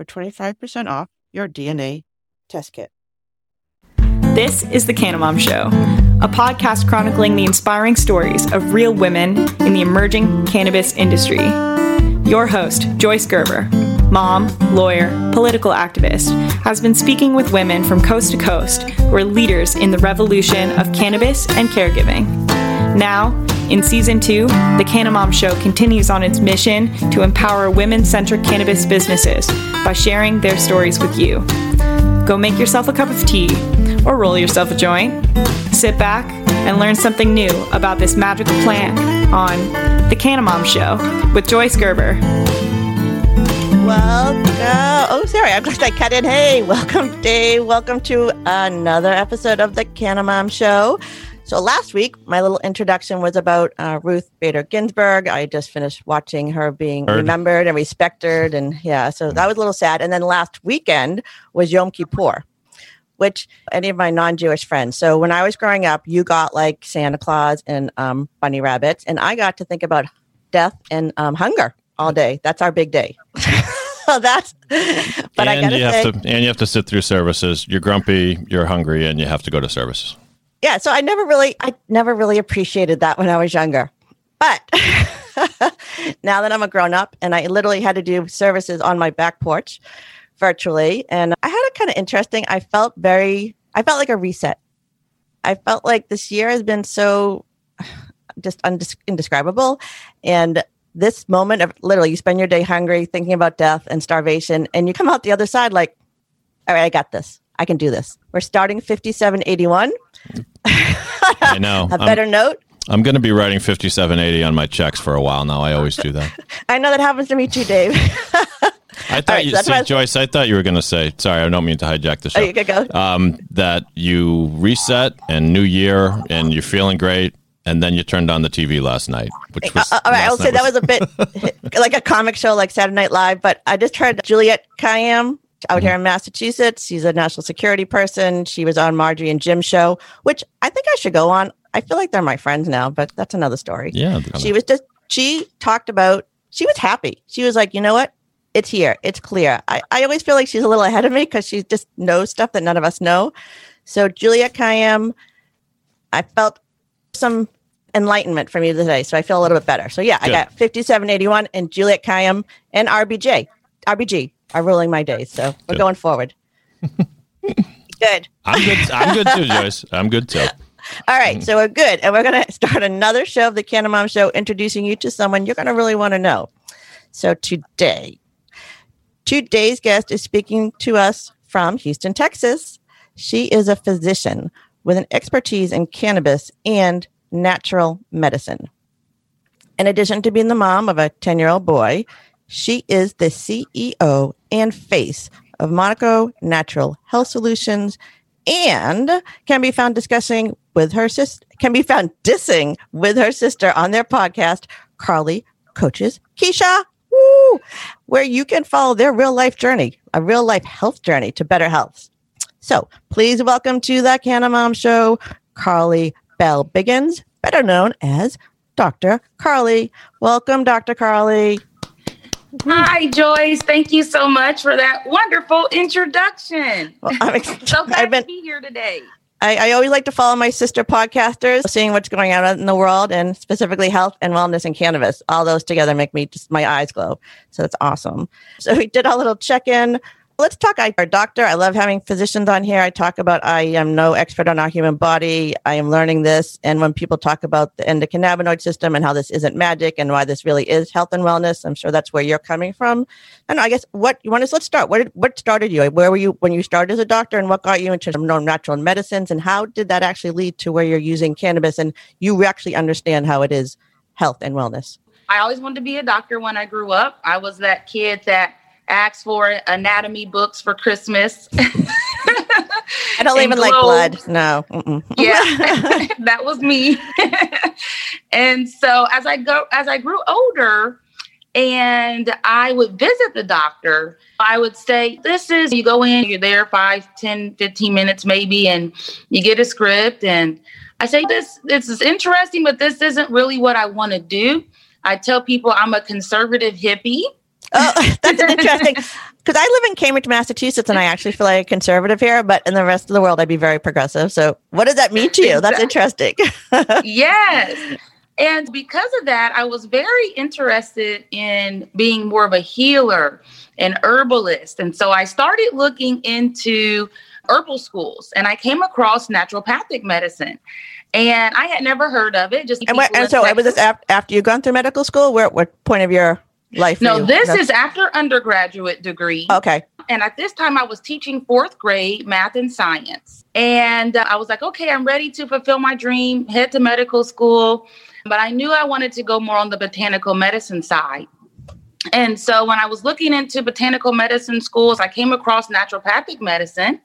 for 25% off your DNA test kit. This is The Canna Mom Show, a podcast chronicling the inspiring stories of real women in the emerging cannabis industry. Your host, Joyce Gerber, mom, lawyer, political activist, has been speaking with women from coast to coast who are leaders in the revolution of cannabis and caregiving. Now, in season two, The Canna Mom Show continues on its mission to empower women centric cannabis businesses by sharing their stories with you. Go make yourself a cup of tea or roll yourself a joint. Sit back and learn something new about this magical plant on The Canna Mom Show with Joyce Gerber. Welcome. Uh, oh, sorry. I'm glad I cut in. Hey, welcome, Dave. Welcome to another episode of The Canna Mom Show. So last week, my little introduction was about uh, Ruth Bader Ginsburg. I just finished watching her being Heard. remembered and respected, and yeah, so that was a little sad. And then last weekend was Yom Kippur, which any of my non-Jewish friends. So when I was growing up, you got like Santa Claus and um, bunny rabbits, and I got to think about death and um, hunger all day. That's our big day. so that's. But I and gotta you say, to and you have to sit through services. You're grumpy, you're hungry, and you have to go to services. Yeah so i never really i never really appreciated that when i was younger. But now that i'm a grown up and i literally had to do services on my back porch virtually and i had it kind of interesting i felt very i felt like a reset. I felt like this year has been so just undes- indescribable and this moment of literally you spend your day hungry thinking about death and starvation and you come out the other side like all right i got this. I can do this. We're starting 5781 I know. a I'm, better note. I'm going to be writing 5780 on my checks for a while now. I always do that. I know that happens to me too, Dave. I thought right, you so see, I- Joyce. I thought you were going to say. Sorry, I don't mean to hijack the oh, show. you could go. um, that you reset and new year and you're feeling great, and then you turned on the TV last night, which was Uh, all right, I'll say night that was a bit like a comic show, like Saturday Night Live. But I just heard Juliette Kayyem out here in Massachusetts. She's a national security person. She was on Margery and Jim show, which I think I should go on. I feel like they're my friends now, but that's another story. yeah. She was just she talked about she was happy. She was like, you know what? It's here. It's clear. I, I always feel like she's a little ahead of me because she just knows stuff that none of us know. So Julia Kayyem, I felt some enlightenment from you today. So I feel a little bit better. So yeah, I got 5781 and Juliette Kayyem and RBJ. RBG are ruling my days. So we're Good. going forward. Good. I'm good. I'm good too, Joyce. I'm good too. All right, so we're good. And we're going to start another show of the Canna Mom Show, introducing you to someone you're going to really want to know. So today, today's guest is speaking to us from Houston, Texas. She is a physician with an expertise in cannabis and natural medicine. In addition to being the mom of a 10 year old boy, she is the CEO and face of Monaco Natural Health Solutions and can be found discussing with her sister, can be found dissing with her sister on their podcast, Carlie Coaches Kischa, woo, where you can follow their real life journey, a real life health journey to better health. So please welcome to the Canna Mom Show, Carlie Bell Biggins, better known as Dr. Carlie. Welcome, Dr. Carlie. Hi, Joyce. Thank you so much for that wonderful introduction. Well, I'm ex- so glad I've been, to be here today. I, I always like to follow my sister podcasters, seeing what's going on in the world and specifically health and wellness and cannabis. All those together make me just my eyes glow. So that's awesome. So we did a little check in let's talk. I our doctor. I love having physicians on here. I talk about I am no expert on our human body. I am learning this. And when people talk about the endocannabinoid system and how this isn't magic and why this really is health and wellness, I'm sure that's where you're coming from. And I guess what you want to let's start. What did, what started you? Where were you when you started as a doctor, and what got you into natural medicines, and how did that actually lead to where you're using cannabis and you actually understand how it is health and wellness? I always wanted to be a doctor when I grew up. I was that kid that asked for anatomy books for Christmas. I don't even like blood. No. Mm-mm. Yeah, that was me. and so as I go, as I grew older, and I would visit the doctor, I would say, This is, you go in, you're there five, 10, 15 minutes maybe, and you get a script. And I say, This, this is interesting, but this isn't really what I want to do. I tell people I'm a conservative hippie. Oh, that's interesting. Because I live in Cambridge, Massachusetts, and I actually feel like a conservative here, but in the rest of the world, I'd be very progressive. So, what does that mean to you? That's interesting. yes. And because of that, I was very interested in being more of a healer and herbalist. And so I started looking into herbal schools and I came across naturopathic medicine. And I had never heard of it. Just and, what, and so, was this after you gone through medical school? Where what point of your life? No, this is after undergraduate degree. Okay. And at this time, I was teaching fourth grade math and science. And uh, I was like, okay, I'm ready to fulfill my dream, head to medical school. But I knew I wanted to go more on the botanical medicine side. And so when I was looking into botanical medicine schools, I came across naturopathic medicine.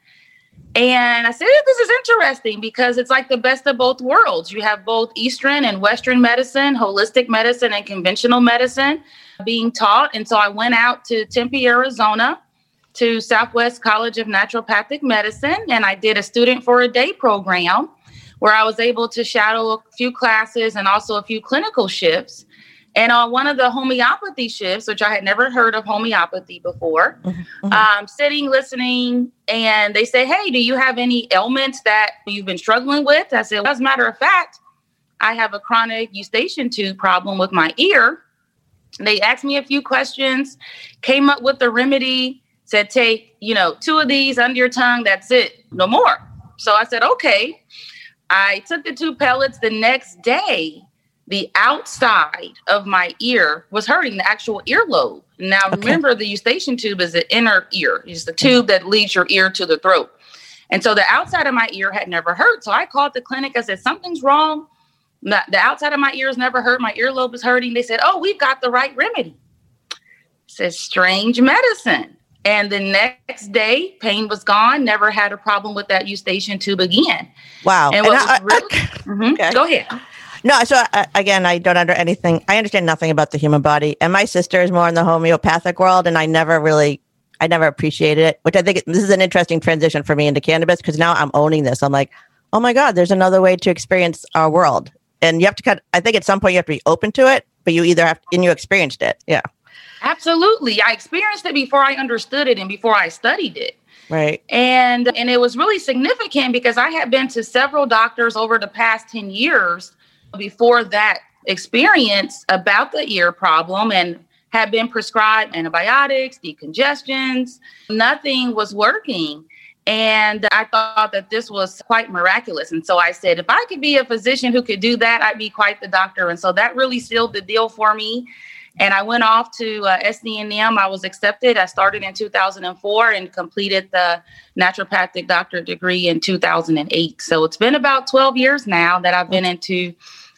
And I said, this is interesting because it's like the best of both worlds. You have both Eastern and Western medicine, holistic medicine, and conventional medicine being taught. And so I went out to Tempe, Arizona to Southwest College of Naturopathic Medicine, and I did a student for a day program where I was able to shadow a few classes and also a few clinical shifts. And on one of the homeopathy shifts, which I had never heard of homeopathy before, mm-hmm. um, sitting, listening, and they say, Hey, do you have any ailments that you've been struggling with? I said, well, As a matter of fact, I have a chronic eustachian tube problem with my ear. They asked me a few questions, came up with a remedy, said, take, you know, two of these under your tongue, that's it, no more. So I said, okay. I took the two pellets the next day. The outside of my ear was hurting, the actual earlobe. Now, okay. remember, the eustachian tube is the inner ear, it's the tube that leads your ear to the throat. And so the outside of my ear had never hurt. So I called the clinic. I said, something's wrong the outside of my ears never hurt. My earlobe is hurting. They said, "Oh, we've got the right remedy." says strange medicine. And the next day, pain was gone. Never had a problem with that eustachian tube again. Wow. And, and I, really, I, mm-hmm, okay. go ahead. No, so uh, again, I don't under anything. I understand nothing about the human body, and my sister is more in the homeopathic world, and I never really, I never appreciated it. Which I think this is an interesting transition for me into cannabis because now I'm owning this. I'm like, oh my god, there's another way to experience our world, and you have to cut. I think at some point you have to be open to it, but you either have and you experienced it. Yeah, absolutely. I experienced it before I understood it and before I studied it. Right. And and it was really significant because I had been to several doctors over the past 10 years before that experience about the ear problem and had been prescribed antibiotics, decongestions. Nothing was working. And I thought that this was quite miraculous. And so I said, if I could be a physician who could do that, I'd be quite the doctor. And so that really sealed the deal for me. And I went off to uh, SCNM. I was accepted. I started in 2004 and completed the naturopathic doctorate degree in 2008. So it's been about 12 years now that I've been into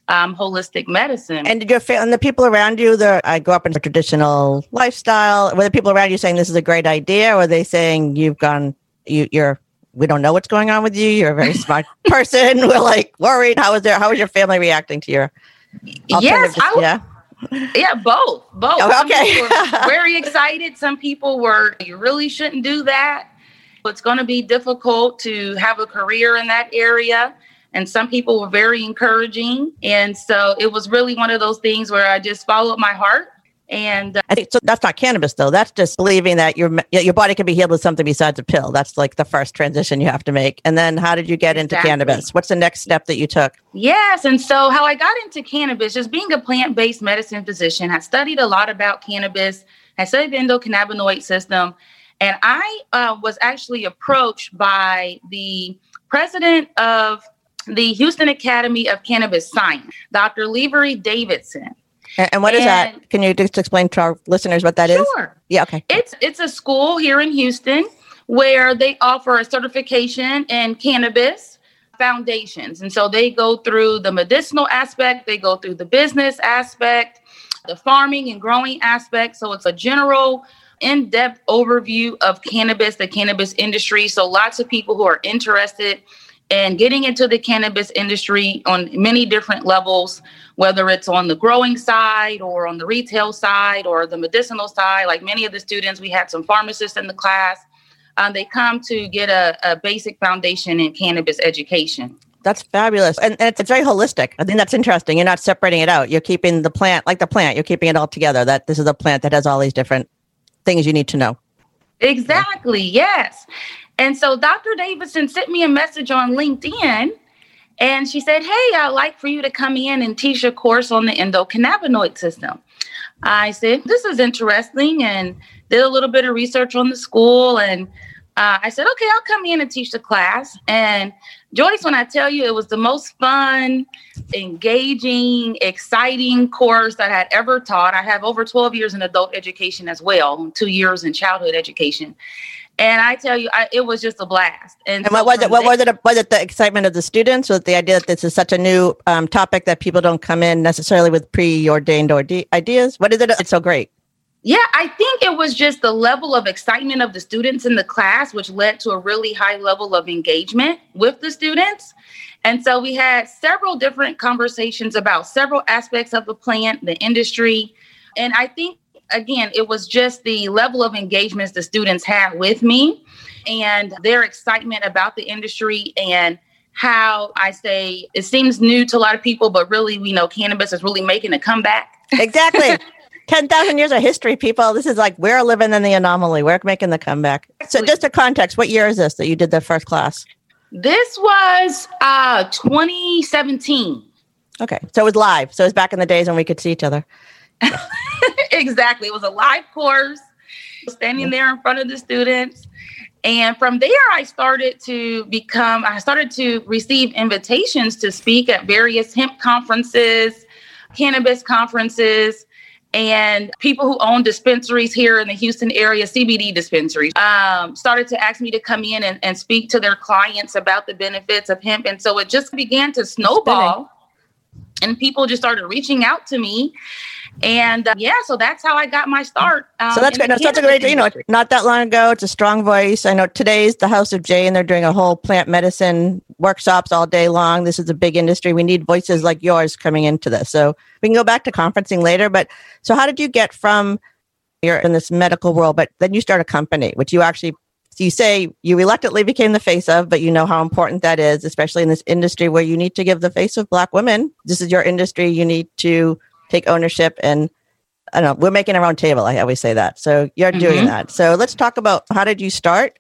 um, holistic medicine. And did your fa- and the people around you, the I grew up in a traditional lifestyle. Were the people around you saying this is a great idea, or were they saying you've gone you, you're we don't know what's going on with you. You're a very smart person. We're like worried. How was there? How was your family reacting to your? Yes, yeah. Yeah, both, both. Oh, okay. very excited. Some people were. You really shouldn't do that. it's going to be difficult to have a career in that area. And some people were very encouraging. And so it was really one of those things where I just followed my heart and uh, I think so. That's not cannabis, though. That's just believing that your your body can be healed with something besides a pill. That's like the first transition you have to make. And then, how did you get into cannabis? What's the next step that you took? Yes, and so how I got into cannabis, just being a plant based medicine physician, I studied a lot about cannabis. I studied the endocannabinoid system, and I uh, was actually approached by the president of the Houston Academy of Cannabis Science, Dr. Levery Davidson. And what is and, that? Can you just explain to our listeners what that sure. is? Sure. Yeah, okay. It's it's a school here in Houston where they offer a certification in cannabis foundations. And so they go through the medicinal aspect, they go through the business aspect, the farming and growing aspect. So it's a general in-depth overview of cannabis, the cannabis industry. So lots of people who are interested and getting into the cannabis industry on many different levels, whether it's on the growing side or on the retail side or the medicinal side. Like many of the students, we had some pharmacists in the class. Um, they come to get a, a, basic foundation in cannabis education. That's fabulous. And, and, it's very holistic. I think that's interesting. You're not separating it out. You're keeping the plant like the plant, you're keeping it all together. That this is a plant that has all these different things you need to know. Exactly. Yes. And so Dr. Davidson sent me a message on LinkedIn and she said, Hey, I'd like for you to come in and teach a course on the endocannabinoid system. I said, This is interesting and did a little bit of research on the school. And uh, I said, Okay, I'll come in and teach the class. And Joyce, when I tell you it was the most fun, engaging, exciting course that I had ever taught, I have over 12 years in adult education as well, two years in childhood education. And I tell you, I, it was just a blast. And, and so what was it? What was it? Was it the excitement of the students? Was the idea that this is such a new um, topic that people don't come in necessarily with preordained or de- ideas? What is it? It's so great. Yeah, I think it was just the level of excitement of the students in the class, which led to a really high level of engagement with the students. And so we had several different conversations about several aspects of the plant, the industry. And I think again, it was just the level of engagements the students had with me and their excitement about the industry and how I say it seems new to a lot of people, but really, we know cannabis is really making a comeback. Exactly. 10,000 years of history, people. This is like we're living in the anomaly. We're making the comeback. So, just a context, what year is this that you did the first class? This was uh 2017. Okay. So it was live. So it was back in the days when we could see each other. exactly. It was a live course, standing there in front of the students. And from there, I started to become, I started to receive invitations to speak at various hemp conferences, cannabis conferences, and people who own dispensaries here in the Houston area, CBD dispensaries, um, started to ask me to come in and, and speak to their clients about the benefits of hemp. And so it just began to snowball, and people just started reaching out to me and uh, yeah, so that's how I got my start. Um, so that's great. No, such a great, you know, not that long ago. It's a strong voice. I know today's the Haus of Jane, and they're doing a whole plant medicine workshops all day long. This is a big industry. We need voices like yours coming into this. So we can go back to conferencing later. But so, how did you get from you're in this medical world, but then you start a company, which you actually you say you reluctantly became the face of, but you know how important that is, especially in this industry where you need to give the face of Black women. This is your industry. You need to take ownership and I don't know, we're making our own table. I always say that. So you're mm-hmm. doing that. So let's talk about how did you start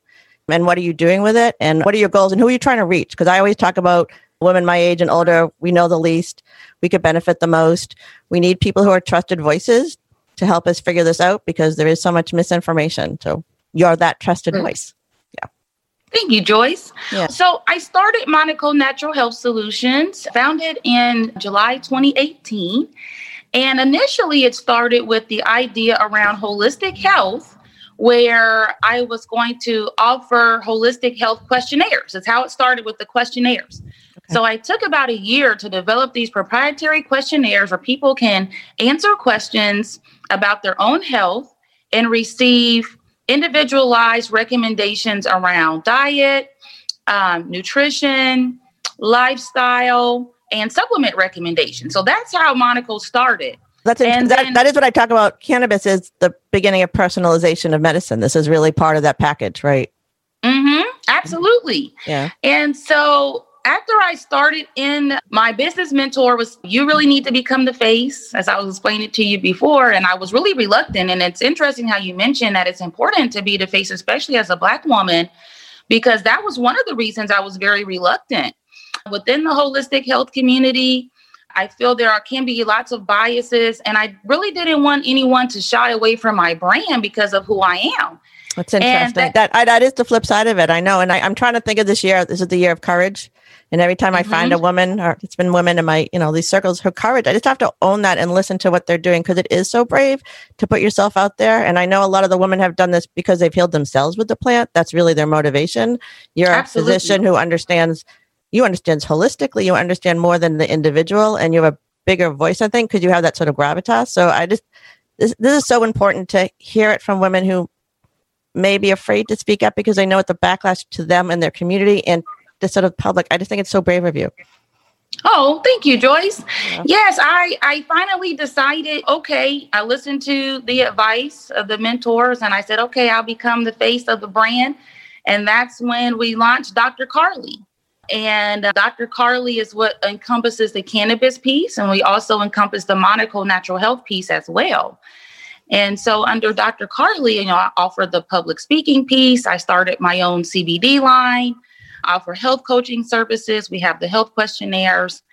and what are you doing with it and what are your goals and who are you trying to reach? Because I always talk about women my age and older. We know the least. We could benefit the most. We need people who are trusted voices to help us figure this out because there is so much misinformation. So you're that trusted mm-hmm. voice. Yeah. Thank you, Joyce. Yeah. So I started Monaco Natural Health Solutions, founded in July 2018. And initially, it started with the idea around holistic health, where I was going to offer holistic health questionnaires. That's how it started with the questionnaires. Okay. So I took about a year to develop these proprietary questionnaires where people can answer questions about their own health and receive individualized recommendations around diet, um, nutrition, lifestyle, and supplement recommendations. So that's how Monaco started. That's and that, then, that is what I talk about. Cannabis is the beginning of personalization of medicine. This is really part of that package, right? Mm-hmm. Absolutely. Yeah. And so after I started in my business mentor was you really need to become the face, as I was explaining to you before. And I was really reluctant. And it's interesting how you mentioned that it's important to be the face, especially as a black woman, because that was one of the reasons I was very reluctant. Within the holistic health community, I feel there are, can be lots of biases, and I really didn't want anyone to shy away from my brand because of who I am. That's interesting. That, that, I, that is the flip side of it. I know, and I, am trying to think of this year. This is the year of courage, and every time mm-hmm. I find a woman, or it's been women in my you know these circles, her courage. I just have to own that and listen to what they're doing because it is so brave to put yourself out there. And I know a lot of the women have done this because they've healed themselves with the plant. That's really their motivation. You're Absolutely. a physician who understands you understand holistically, you understand more than the individual, and you have a bigger voice, I think, because you have that sort of gravitas. So I just, this, this is so important to hear it from women who may be afraid to speak up because they know it's a backlash to them and their community and the sort of public. I just think it's so brave of you. Oh, thank you, Joyce. Yeah. Yes, I I finally decided, okay, I listened to the advice of the mentors and I said, okay, I'll become the face of the brand. And that's when we launched Dr. Carlie. And uh, Dr. Carlie is what encompasses the cannabis piece, and we also encompass the Monaco natural health piece as well. And so, under Dr. Carlie, you know, I offer the public speaking piece. I started my own CBD line. I offer health coaching services. We have the health questionnaires.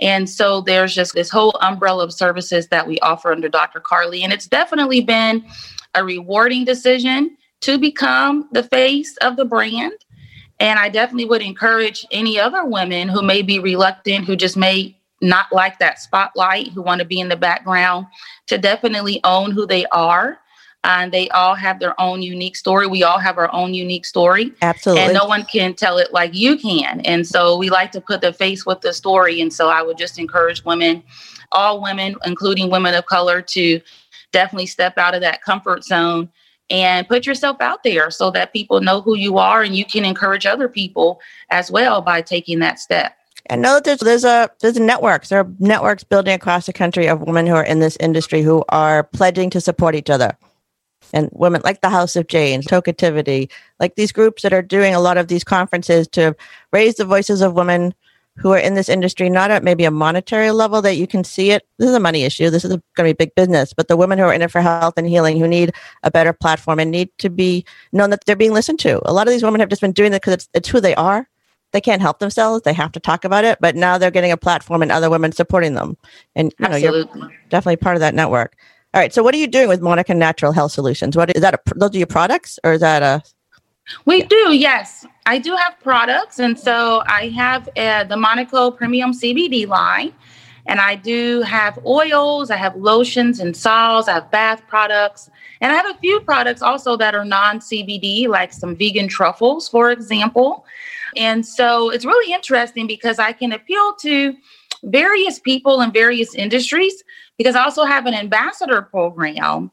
And so there's just this whole umbrella of services that we offer under Dr. Carlie. And it's definitely been a rewarding decision to become the face of the brand. And I definitely would encourage any other women who may be reluctant, who just may not like that spotlight, who want to be in the background, to definitely own who they are. And they all have their own unique story. We all have our own unique story. Absolutely. And no one can tell it like you can. And so we like to put the face with the story. And so I would just encourage women, all women, including women of color, to definitely step out of that comfort zone and put yourself out there so that people know who you are and you can encourage other people as well by taking that step. And know that there's there's a there's networks. There are networks building across the country of women who are in this industry who are pledging to support each other. And women like the Haus of Jane, Tokeativity, like these groups that are doing a lot of these conferences to raise the voices of women who are in this industry, not at maybe a monetary level that you can see it. This is a money issue. This is going to be big business. But the women who are in it for health and healing, who need a better platform and need to be known that they're being listened to. A lot of these women have just been doing it because it's, it's who they are. They can't help themselves. They have to talk about it. But now they're getting a platform and other women supporting them. And you know, you're definitely part of that network. All right. So what are you doing with Monaco Natural Health Solutions? What is that? A, those are your products, or is that a we yeah. do, yes. I do have products. And so I have uh, the Monaco Premium CBD line. And I do have oils, I have lotions and salves, I have bath products. And I have a few products also that are non CBD, like some vegan truffles, for example. And so it's really interesting because I can appeal to various people in various industries because I also have an ambassador program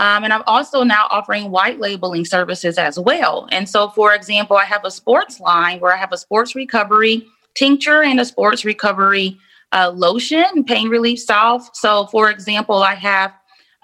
um, and I'm also now offering white labeling services as well. And so, for example, I have a sports line where I have a sports recovery tincture and a sports recovery uh, lotion, pain relief salve. So, for example, I have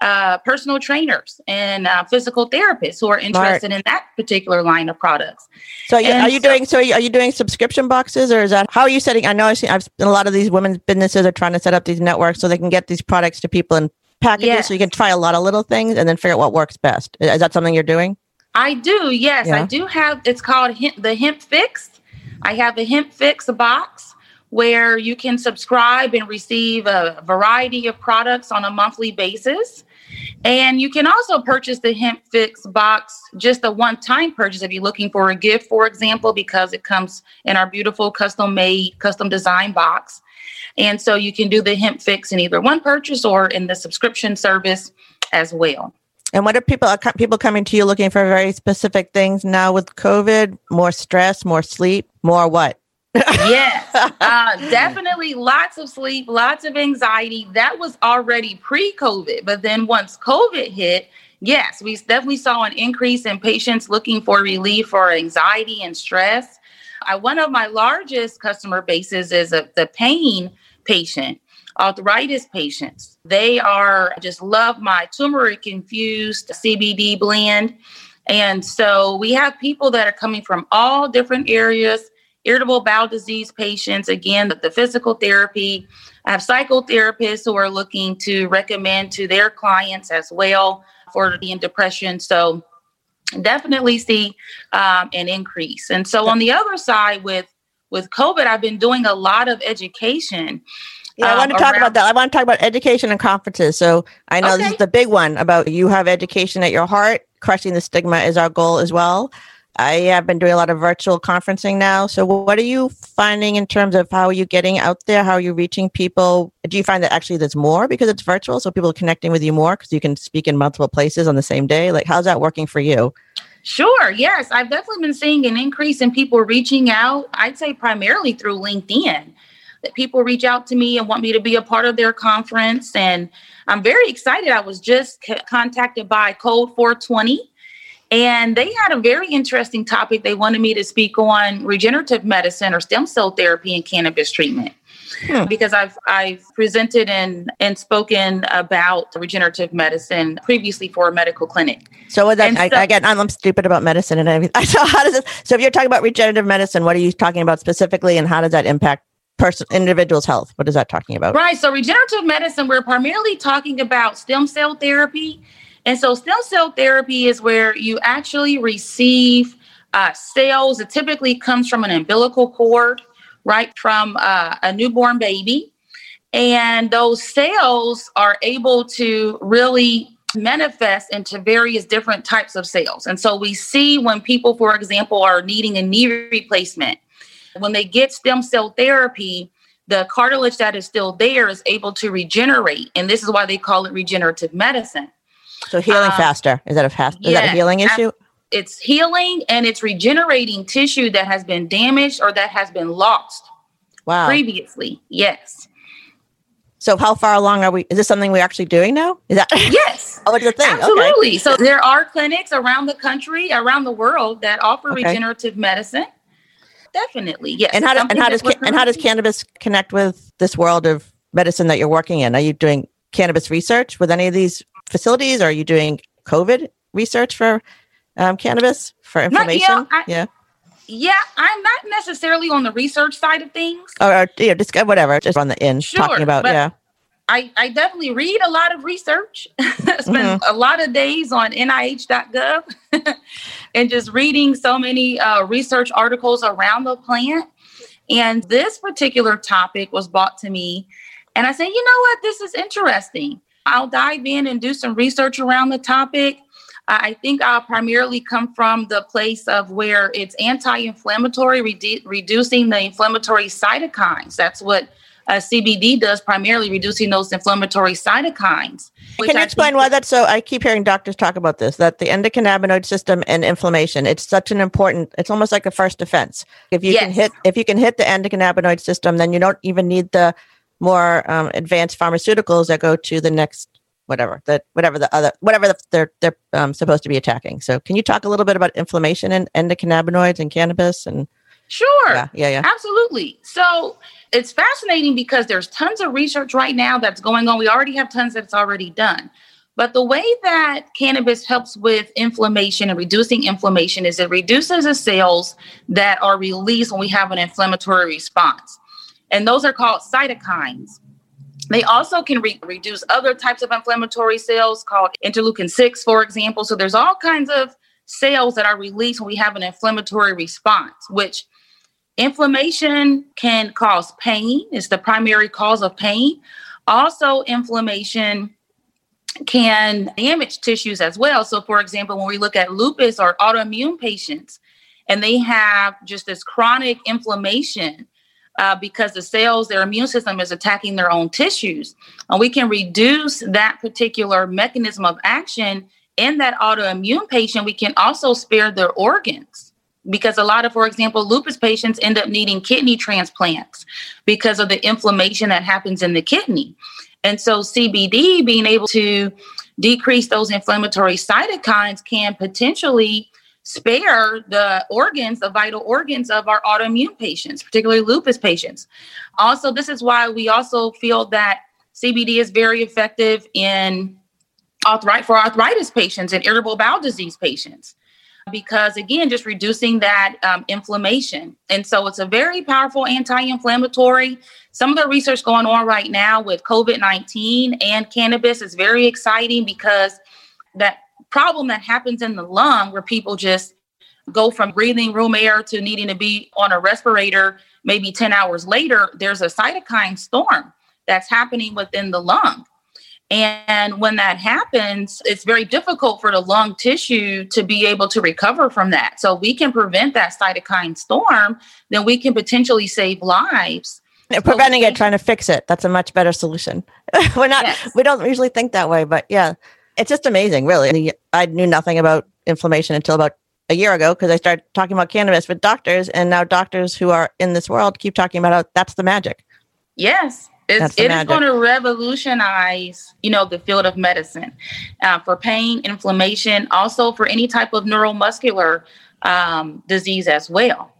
uh, personal trainers and uh, physical therapists who are interested Smart. in that particular line of products. So, are you, are you so, doing? So, are you doing subscription boxes, or is that how are you setting? I know I've, seen, I've a lot of these women's businesses are trying to set up these networks so they can get these products to people and packages yes. so you can try a lot of little things and then figure out what works best. Is that something you're doing? I do. Yes, yeah. I do have. It's called hemp, the Hemp Fix. I have a Hemp Fix box where you can subscribe and receive a variety of products on a monthly basis. And you can also purchase the Hemp Fix box, just a one time purchase if you're looking for a gift, for example, because it comes in our beautiful custom made, custom design box. And so you can do the hemp fix in either one purchase or in the subscription service as well. And what are people are people coming to you looking for very specific things now with COVID? More stress, more sleep, more what? yes, uh, definitely lots of sleep, lots of anxiety. That was already pre COVID. But then once COVID hit, yes, we definitely saw an increase in patients looking for relief for anxiety and stress. I, one of my largest customer bases is a, the pain patient, arthritis patients. They are just love my turmeric infused CBD blend. And so we have people that are coming from all different areas irritable bowel disease patients, again, the physical therapy. I have psychotherapists who are looking to recommend to their clients as well for the depression. So definitely see um, an increase. And so on the other side with with COVID, I've been doing a lot of education. Yeah, I want to talk around- about that. I want to talk about education and conferences. So I know okay. this is the big one about you have education at your heart. Crushing the stigma is our goal as well. I have been doing a lot of virtual conferencing now. So, what are you finding in terms of how are you getting out there? How are you reaching people? Do you find that actually there's more because it's virtual? So, people are connecting with you more because you can speak in multiple places on the same day? Like, how's that working for you? Sure. Yes. I've definitely been seeing an increase in people reaching out. I'd say primarily through LinkedIn. That people reach out to me and want me to be a part of their conference. And I'm very excited. I was just c- contacted by Code 420 and they had a very interesting topic they wanted me to speak on regenerative medicine or stem cell therapy and cannabis treatment. Hmm. Because I've I've presented and and spoken about regenerative medicine previously for a medical clinic. So that I, so, again, I'm, I'm stupid about medicine and everything. So how does this? So if you're talking about regenerative medicine, what are you talking about specifically, and how does that impact person individual's health? What is that talking about? Right. So regenerative medicine, we're primarily talking about stem cell therapy and so stem cell therapy is where you actually receive uh, cells. It typically comes from an umbilical cord, right from uh, a newborn baby. And those cells are able to really manifest into various different types of cells. And so we see when people, for example, are needing a knee replacement, when they get stem cell therapy, the cartilage that is still there is able to regenerate. And this is why they call it regenerative medicine. So healing um, faster. Is that a fast? Is that a healing issue? It's healing and it's regenerating tissue that has been damaged or that has been lost. Wow. Previously, yes. So how far along are we? Is this something we're actually doing now? Is that yes? oh, it's a thing. Absolutely. Okay. So there are clinics around the country, around the world that offer okay. regenerative medicine. Definitely, yes. And how, do, and how does and how does cannabis connect with this world of medicine that you're working in? Are you doing cannabis research with any of these facilities? Are you doing COVID research for um, cannabis for inflammation? I, yeah. Yeah, I'm not necessarily on the research side of things. Or, or yeah, just uh, whatever, just on the end sure, talking about yeah. I, I definitely read a lot of research. Spend mm-hmm. a lot of days on NIH.gov and just reading so many uh, research articles around the plant. And this particular topic was brought to me, and I said, you know what, this is interesting. I'll dive in and do some research around the topic. I think I'll primarily come from the place of where it's anti inflammatory, redu- reducing the inflammatory cytokines. That's what uh, CBD does, primarily reducing those inflammatory cytokines. Can you explain why that's so? I keep hearing doctors talk about this that the endocannabinoid system and inflammation. It's such an important. It's almost like a first defense. If you yes. can hit, if you can hit the endocannabinoid system, then you don't even need the more um, advanced pharmaceuticals that go to the next whatever that whatever the other whatever the, they're they're um, supposed to be attacking. So can you talk a little bit about inflammation and endocannabinoids and cannabis and Sure. Yeah, yeah, yeah. Absolutely. So it's fascinating because there's tons of research right now that's going on. We already have tons that's already done. But the way that cannabis helps with inflammation and reducing inflammation is it reduces the cells that are released when we have an inflammatory response and those are called cytokines. They also can re- reduce other types of inflammatory cells called interleukin 6, for example. So there's all kinds of cells that are released when we have an inflammatory response, which inflammation can cause pain, it's the primary cause of pain. Also, inflammation can damage tissues as well. So, for example, when we look at lupus or autoimmune patients, and they have just this chronic inflammation, uh, because the cells, their immune system is attacking their own tissues. And we can reduce that particular mechanism of action in that autoimmune patient. We can also spare their organs because a lot of, for example, lupus patients end up needing kidney transplants because of the inflammation that happens in the kidney. And so, CBD being able to decrease those inflammatory cytokines can potentially spare the organs, the vital organs of our autoimmune patients, particularly lupus patients. Also, this is why we also feel that CBD is very effective in arthritis for arthritis patients and irritable bowel disease patients. because again just reducing that um, inflammation and so it's a very powerful anti-inflammatory some of the research going on right now with covid-19 and cannabis is very exciting because that problem that happens in the lung where people just go from breathing room air to needing to be on a respirator maybe 10 hours later there's a cytokine storm that's happening within the lung and when that happens, it's very difficult for the lung tissue to be able to recover from that. So we can prevent that cytokine storm, then we can potentially save lives. preventing so it, trying to fix it. That's a much better solution. We're not, yes. we don't usually think that way, but yeah, it's just amazing, really. I knew nothing about inflammation until about a year ago because I started talking about cannabis with doctors, and now doctors who are in this world keep talking about how that's the magic. Yes, it's, it is going to revolutionize, you know, the field of medicine uh, for pain, inflammation, also for any type of neuromuscular um, disease as well.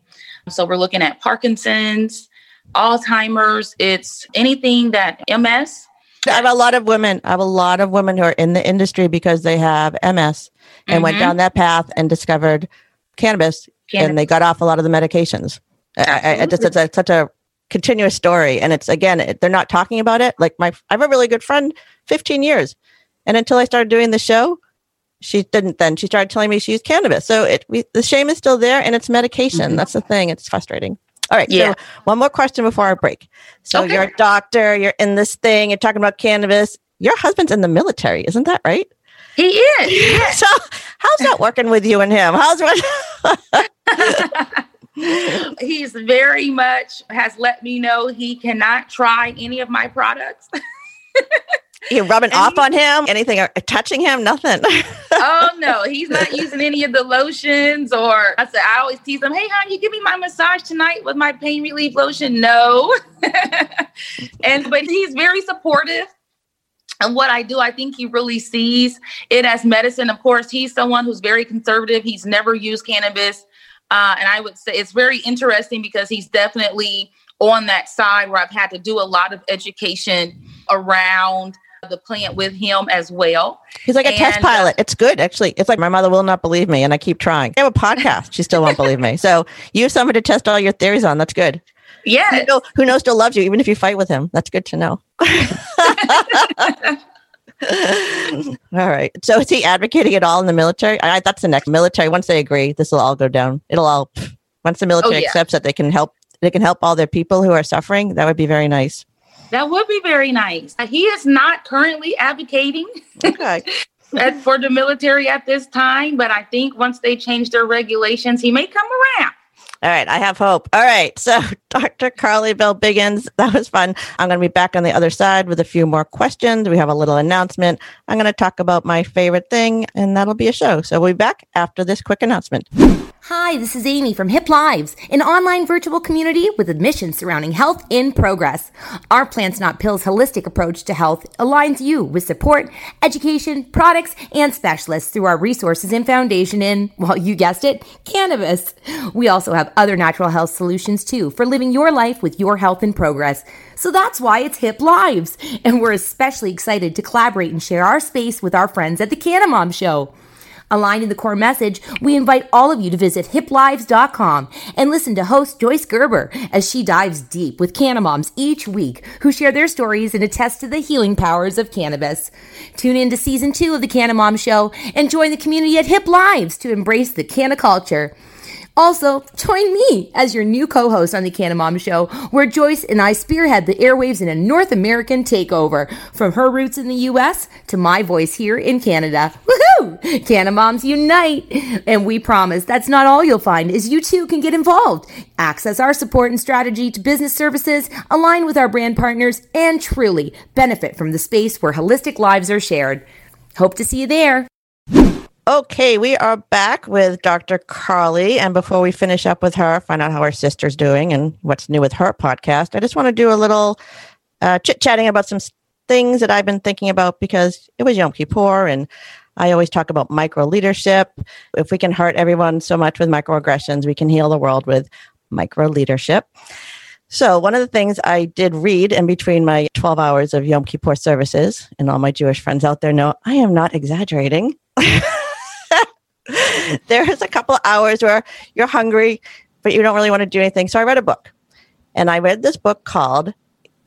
So we're looking at Parkinson's, Alzheimer's. It's anything that MS. I have a lot of women. I have a lot of women who are in the industry because they have MS and mm-hmm. went down that path and discovered cannabis, cannabis, and they got off a lot of the medications. I, I, just it's a, such a continuous story. And it's again, they're not talking about it. Like my, I have a really good friend, 15 years. And until I started doing the show, she didn't then. She started telling me she used cannabis. So it, we, the shame is still there and it's medication. Mm-hmm. That's the thing. It's frustrating. All right. Yeah. So one more question before our break. So okay. you're a doctor, you're in this thing, you're talking about cannabis. Your husband's in the military, isn't that right? He is. So how's that working with you and him? How's what? he's very much has let me know he cannot try any of my products. you rubbing and off on him? Anything uh, touching him? Nothing. oh no, he's not using any of the lotions. Or I said, I always tease him, "Hey, hon, you give me my massage tonight with my pain relief lotion?" No. and but he's very supportive. And what I do, I think he really sees it as medicine. Of course, he's someone who's very conservative. He's never used cannabis. Uh, and I would say it's very interesting because he's definitely on that side where I've had to do a lot of education around the plant with him as well. He's like a and, test pilot. Uh, it's good, actually. It's like my mother will not believe me, and I keep trying. I have a podcast. She still won't believe me. So you have somebody to test all your theories on. That's good. Yeah. Who, know, who knows still loves you, even if you fight with him. That's good to know. all right. So is he advocating it all in the military? I, that's the next military. Once they agree, this will all go down. It'll all once the military oh, yeah. accepts that they can help they can help all their people who are suffering, that would be very nice. That would be very nice. Uh, he is not currently advocating okay. for the military at this time, but I think once they change their regulations, he may come around. All right, I have hope. All right, so Dr. Carlie Bell Biggins, that was fun. I'm going to be back on the other side with a few more questions. We have a little announcement. I'm going to talk about my favorite thing, and that'll be a show. So we'll be back after this quick announcement. Hi, this is Amy from Hip Lives, an online virtual community with admissions surrounding health in progress. Our Plants Not Pills holistic approach to health aligns you with support, education, products, and specialists through our resources and foundation in, well, you guessed it, cannabis. We also have other natural health solutions too for living your life with your health in progress. So that's why it's Hip Lives. And we're especially excited to collaborate and share our space with our friends at the Canna Mom Show. Aligned in the core message, we invite all of you to visit hiplives.com and listen to host Joyce Gerber as she dives deep with Canamoms each week who share their stories and attest to the healing powers of cannabis. Tune in to season two of the Canna Mom Show and join the community at Hip Lives to embrace the canna culture. Also, join me as your new co host on The Canna Mom Show, where Joyce and I spearhead the airwaves in a North American takeover from her roots in the US to my voice here in Canada. Woohoo! Canna Moms unite! And we promise that's not all you'll find, is you too can get involved. Access our support and strategy to business services, align with our brand partners, and truly benefit from the space where holistic lives are shared. Hope to see you there. Okay, we are back with Dr. Carlie. And before we finish up with her, find out how her sister's doing and what's new with her podcast, I just want to do a little uh, chit chatting about some things that I've been thinking about because it was Yom Kippur and I always talk about micro leadership. If we can hurt everyone so much with microaggressions, we can heal the world with micro leadership. So, one of the things I did read in between my 12 hours of Yom Kippur services, and all my Jewish friends out there know I am not exaggerating. there's a couple hours where you're hungry, but you don't really want to do anything. So I read a book. And I read this book called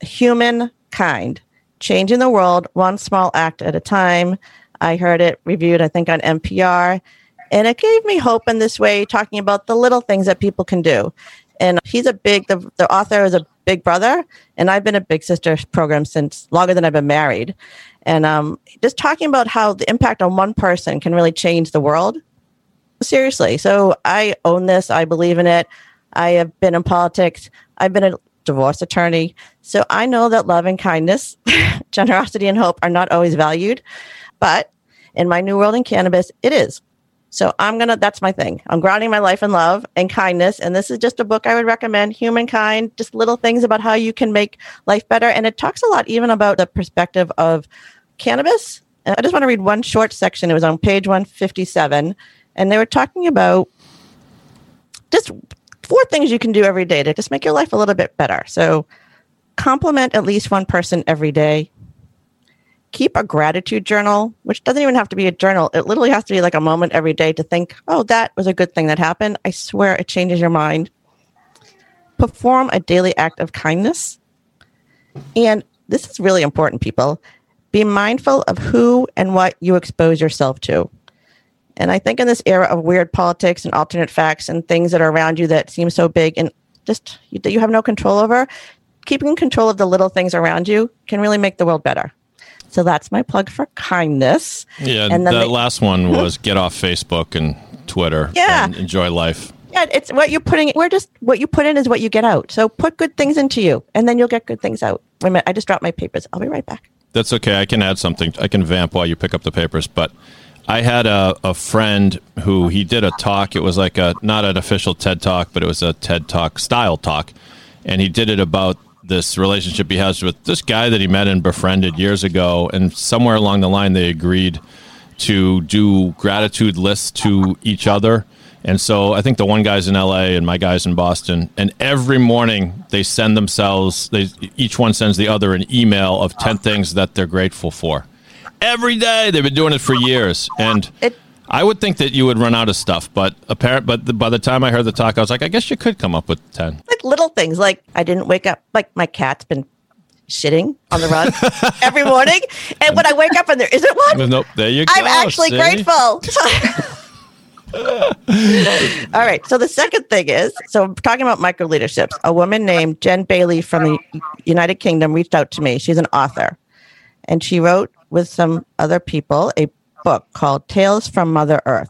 Humankind Changing the World One Small Act at a Time. I heard it reviewed, I think, on NPR. And it gave me hope in this way, talking about the little things that people can do. And he's a big, the, the author is a big brother. And I've been a big sister program since longer than I've been married. And um, just talking about how the impact on one person can really change the world. Seriously. So I own this. I believe in it. I have been in politics. I've been a divorce attorney. So I know that love and kindness, generosity and hope are not always valued. But in my new world in cannabis, it is. So I'm going to, that's my thing. I'm grounding my life in love and kindness. And this is just a book I would recommend Humankind, just little things about how you can make life better. And it talks a lot even about the perspective of cannabis. I just want to read one short section. It was on page 157. And they were talking about just four things you can do every day to just make your life a little bit better. So compliment at least one person every day keep a gratitude journal, which doesn't even have to be a journal. It literally has to be like a moment every day to think, oh, that was a good thing that happened. I swear it changes your mind. Perform a daily act of kindness. And this is really important, people. Be mindful of who and what you expose yourself to. And I think in this era of weird politics and alternate facts and things that are around you that seem so big and just that you have no control over, keeping control of the little things around you can really make the world better. So that's my plug for kindness. Yeah, and then that the, last one was get off Facebook and Twitter. Yeah, and enjoy life. Yeah, it's what you're putting. We're just what you put in is what you get out. So put good things into you, and then you'll get good things out. Wait a minute, I just dropped my papers. I'll be right back. That's okay. I can add something. I can vamp while you pick up the papers, but. I had a, a friend who he did a talk. It was like a not an official TED talk, but it was a TED talk style talk, and he did it about this relationship he has with this guy that he met and befriended years ago, and somewhere along the line they agreed to do gratitude lists to each other. And so I think the one guy's in LA and my guy's in Boston. And every morning they send themselves, they each one sends the other an email of 10 things that they're grateful for. Every day. They've been doing it for years. And it, I would think that you would run out of stuff, but apparent. But the, by the time I heard the talk, I was like, I guess you could come up with ten. Like little things, like I didn't wake up. Like my cat's been shitting on the rug every morning, and when I wake up and there isn't one, nope, there you go. I'm actually see? grateful. All right. So the second thing is, so talking about micro leaderships. A woman named Jen Bailey from the United Kingdom reached out to me. She's an author, and she wrote with some other people a book called Tales from Mother Earth.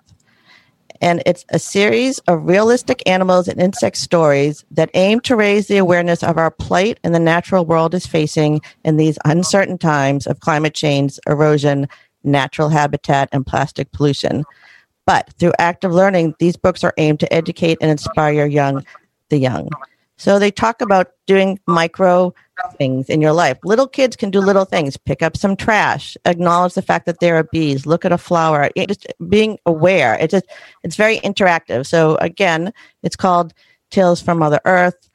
And it's a series of realistic animals and insect stories that aim to raise the awareness of our plight and the natural world is facing in these uncertain times of climate change, erosion, natural habitat, and plastic pollution. But through active learning, these books are aimed to educate and inspire young, the young. So they talk about doing micro things in your life. Little kids can do little things. Pick up some trash. Acknowledge the fact that there are bees. Look at a flower. Just being aware. It's just it's very interactive. So again, it's called Tales from Mother Earth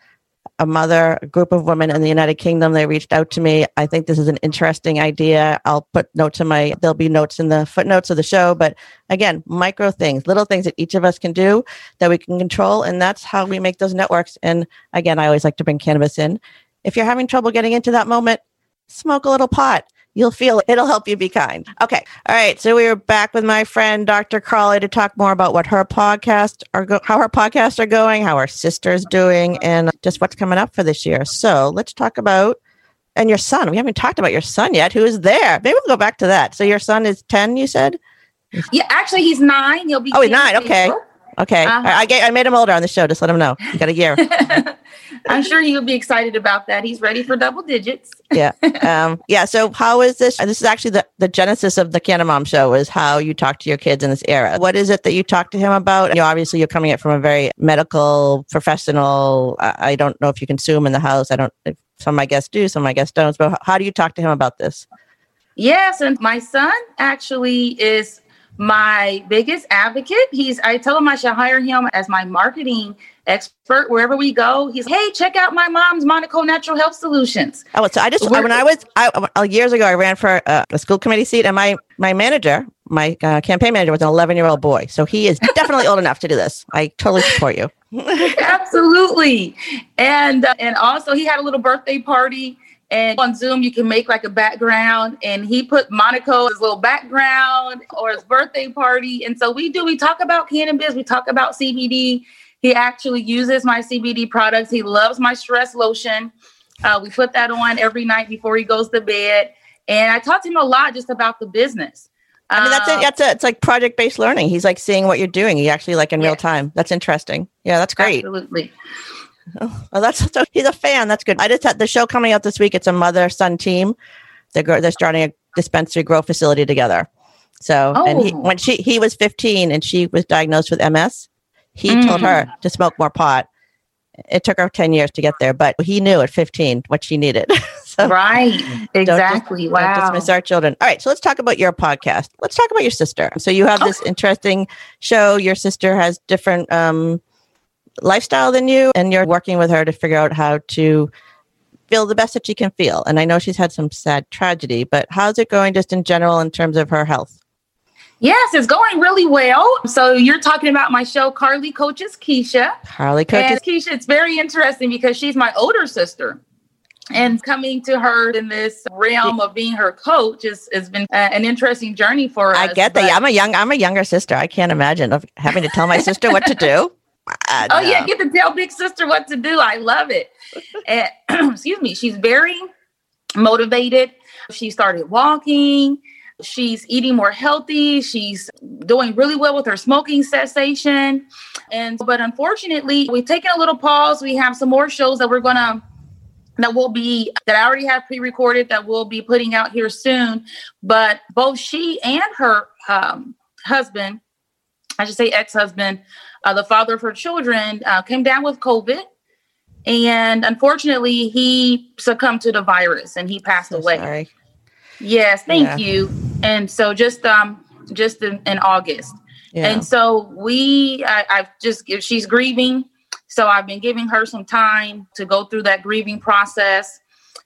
a mother, a group of women in the United Kingdom. They reached out to me. I think this is an interesting idea. I'll put notes in my, there'll be notes in the footnotes of the show. But again, micro things, little things that each of us can do that we can control. And that's how we make those networks. And again, I always like to bring cannabis in. If you're having trouble getting into that moment, smoke a little pot you'll feel it. It'll help you be kind. Okay. All right. So we are back with my friend Dr. Carlie to talk more about what her podcast are go- how her podcasts are going, how her sister's doing, and just what's coming up for this year. So let's talk about and your son. We haven't talked about your son yet. Who is there? Maybe we'll go back to that. So your son is ten. You said. Yeah, actually, he's nine. You'll be. Oh, he's nine. Okay. Okay. Uh-huh. I, I, I made him older on the show. Just let him know. You got a year. I'm sure he'll be excited about that. He's ready for double digits. yeah. Um, yeah. So how is this? This is actually the, the genesis of the Canna Mom show is how you talk to your kids in this era. What is it that you talk to him about? You know, obviously you're coming at from a very medical professional. I, I don't know if you consume in the house. I don't, some of my guests do, some of my guests don't, but how do you talk to him about this? Yes. And my son actually is my biggest advocate. He's I tell him I should hire him as my marketing expert wherever we go. He's, hey, check out my mom's Monaco Natural Health Solutions. Oh, so I just We're, when I was I, uh, years ago, I ran for a, a, school committee seat, and my my manager, my uh, campaign manager, was an 11 year old boy, so he is definitely old enough to do this. I totally support you. Absolutely, and uh, and also he had a little birthday party. And on Zoom, you can make like a background, and he put Monaco as little background or his birthday party. And so we do. We talk about cannabis. We talk about CBD he actually uses my CBD products. He loves my stress lotion. Uh, we put that on every night before he goes to bed. And I talked to him a lot just about the business. I mean, that's it. Um, that's it. It's like project based learning. He's like seeing what you're doing. He actually like in real time. That's interesting. Yeah, that's great. Absolutely. Oh, well, that's so he's a fan. That's good. I just had the show coming out this week. It's a mother son team. They're they're starting a dispensary grow facility together. So, oh. and he, oh. when she he was 15 and she was diagnosed with MS, he mm. told her to smoke more pot. It took her 10 years to get there, but he knew at 15 what she needed. so right. Exactly. Don't wow. Don't dismiss our children. All right. So let's talk about your podcast. Let's talk about your sister. So you have this interesting show. Your sister has different um, lifestyle than you, and you're working with her to figure out how to feel the best that she can feel. And I know she's had some sad tragedy, but how's it going just in general in terms of her health? Yes, it's going really well. So you're talking about my show, Carlie Coaches Kischa. Carlie Coaches Kischa. It's very interesting because she's my older sister. And coming to her in this realm of being her coach has, has been uh, an interesting journey for us. I get that. I'm a young, I'm a younger sister. I can't imagine of having to tell my sister what to do. Oh yeah, get to tell big sister what to do. I love it. and, excuse me. She's very motivated. She started walking She's eating more healthy. She's doing really well with her smoking cessation. And but unfortunately, we've taken a little pause. We have some more shows that we're gonna that will be that I already have pre-recorded that we'll be putting out here soon. But both she and her um, husband, I should say ex-husband, uh, the father of her children, uh, came down with COVID. And unfortunately, he succumbed to the virus and he passed so away. Sorry. Yes, thank yeah. you. And so just um just in, in August. Yeah. And so we I, I've just she's grieving. So I've been giving her some time to go through that grieving process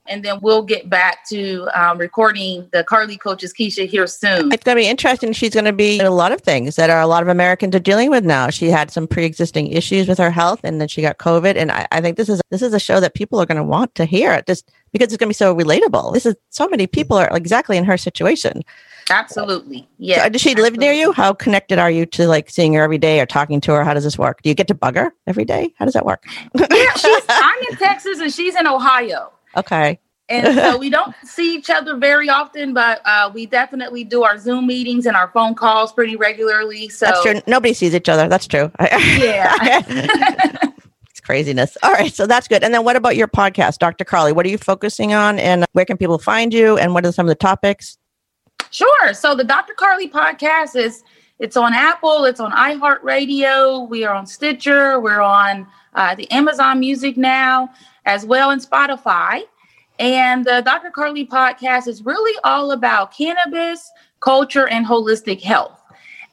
and then we'll get back to um, recording the Carlie Coaches Kischa here soon. It's going to be interesting. She's going to be a lot of things that are a lot of Americans are dealing with now. She had some pre-existing issues with her health, and then she got COVID. And I, I think this is this is a show that people are going to want to hear. Just because it's going to be so relatable. This is so many people are exactly in her situation. Absolutely. Yeah. So does she absolutely. live near you? How connected are you to like seeing her every day or talking to her? How does this work? Do you get to bug her every day? How does that work? yeah, she's, I'm in Texas and she's in Ohio. Okay. and so we don't see each other very often, but uh, we definitely do our Zoom meetings and our phone calls pretty regularly. So that's true. Nobody sees each other. That's true. Yeah. It's craziness. All right, so that's good. And then what about your podcast, Dr. Carlie? What are you focusing on and where can people find you and what are some of the topics? Sure. So the Dr. Carlie podcast is it's on Apple, it's on iHeartRadio, we are on Stitcher, we're on uh, the Amazon Music now, as well as Spotify. And the Dr. Carlie podcast is really all about cannabis, culture, and holistic health.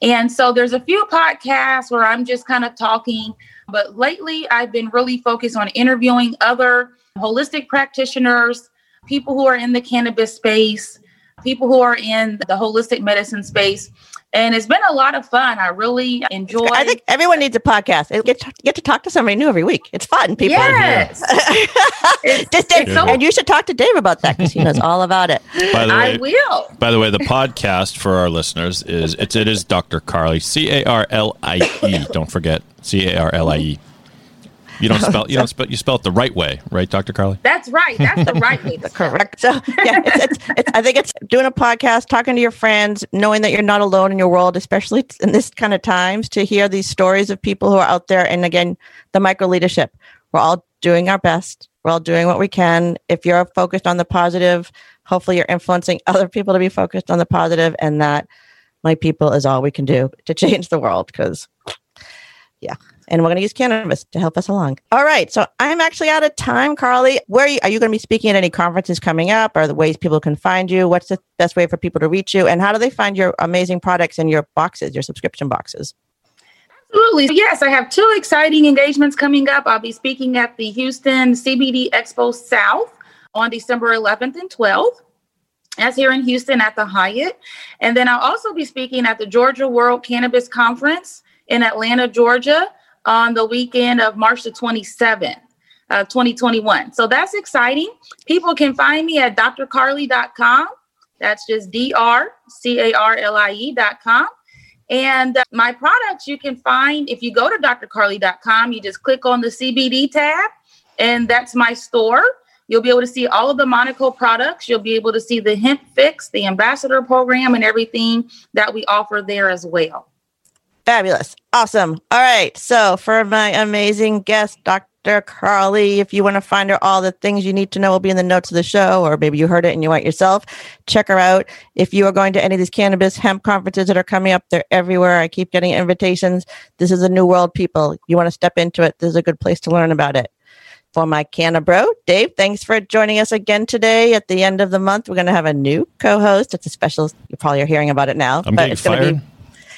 And so there's a few podcasts where I'm just kind of talking but lately, I've been really focused on interviewing other holistic practitioners, people who are in the cannabis space, people who are in the holistic medicine space. And it's been a lot of fun. I really enjoy. I think everyone needs a podcast. You get to, get to talk to somebody new every week. It's fun, people. Yes. Just Dave, so- and you should talk to Dave about that because he knows all about it. By the way, I will. By the way, the podcast for our listeners is it's it is Dr. Carlie C A R L I E. Don't forget C A R L I E. You don't spell you don't spell you spell it the right way, right, Dr. Carlie? That's right. That's the right way. the Correct. So yeah, it's, it's, it's, I think it's doing a podcast, talking to your friends, knowing that you're not alone in your world, especially in this kind of times, to hear these stories of people who are out there. And again, the micro leadership. We're all doing our best. We're all doing what we can. If you're focused on the positive, hopefully you're influencing other people to be focused on the positive, and that my people is all we can do to change the world. Because yeah, and we're going to use cannabis to help us along. All right. So I'm actually out of time, Carlie. Where are you, are you going to be speaking at any conferences coming up? Are the ways people can find you? What's the best way for people to reach you? And how do they find your amazing products in your boxes, your subscription boxes? Absolutely. Yes, I have two exciting engagements coming up. I'll be speaking at the Houston CBD Expo South on December 11th and 12th. That's here in Houston at the Hyatt. And then I'll also be speaking at the Georgia World Cannabis Conference in Atlanta, Georgia on the weekend of March the 27th. Uh, 2021. So that's exciting. People can find me at drcarlie.com. That's just D R C A R L I E.com. And uh, my products you can find if you go to drcarlie.com, you just click on the CBD tab, and that's my store. You'll be able to see all of the Monaco products. You'll be able to see the Hemp Fix, the ambassador program, and everything that we offer there as well. Fabulous. Awesome. All right. So, for my amazing guest, Dr. Carlie, if you want to find her, all the things you need to know will be in the notes of the show, or maybe you heard it and you want yourself. Check her out. If you are going to any of these cannabis hemp conferences that are coming up, they're everywhere. I keep getting invitations. This is a new world, people. You want to step into it. This is a good place to learn about it for my Canna Bro. Dave, thanks for joining us again today. At the end of the month, we're going to have a new co-host. It's a special. You probably are hearing about it now. I'm getting it's gonna fired. Be,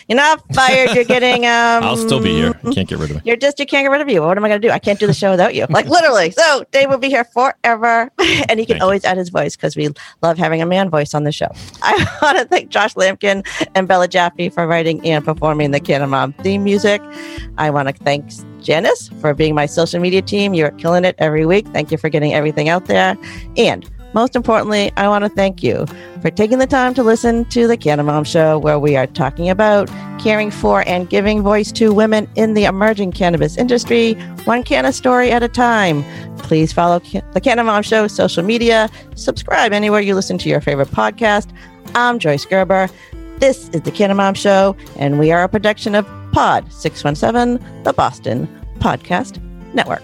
you're not fired. You're getting. Um, I'll still be here. You can't get rid of me. You're just. You can't get rid of you. What am I going to do? I can't do the show without you. Like literally. So Dave will be here forever, and he can Thank always add his voice because we love having a man voice on the show. I want to thank Josh Lampkin and Bella Jaffe for writing and performing the Canna Mom theme music. I want to thank Janice for being my social media team. You're killing it every week. Thank you for getting everything out there. And most importantly, I want to thank you for taking the time to listen to the Canna Mom Show, where we are talking about caring for and giving voice to women in the emerging cannabis industry, one canna story at a time. Please follow the Canna Mom Show social media, subscribe anywhere you listen to your favorite podcast. I'm Joyce Gerber. This is the Canna Mom Show, and we are a production of Pod 617, the Boston Podcast Network.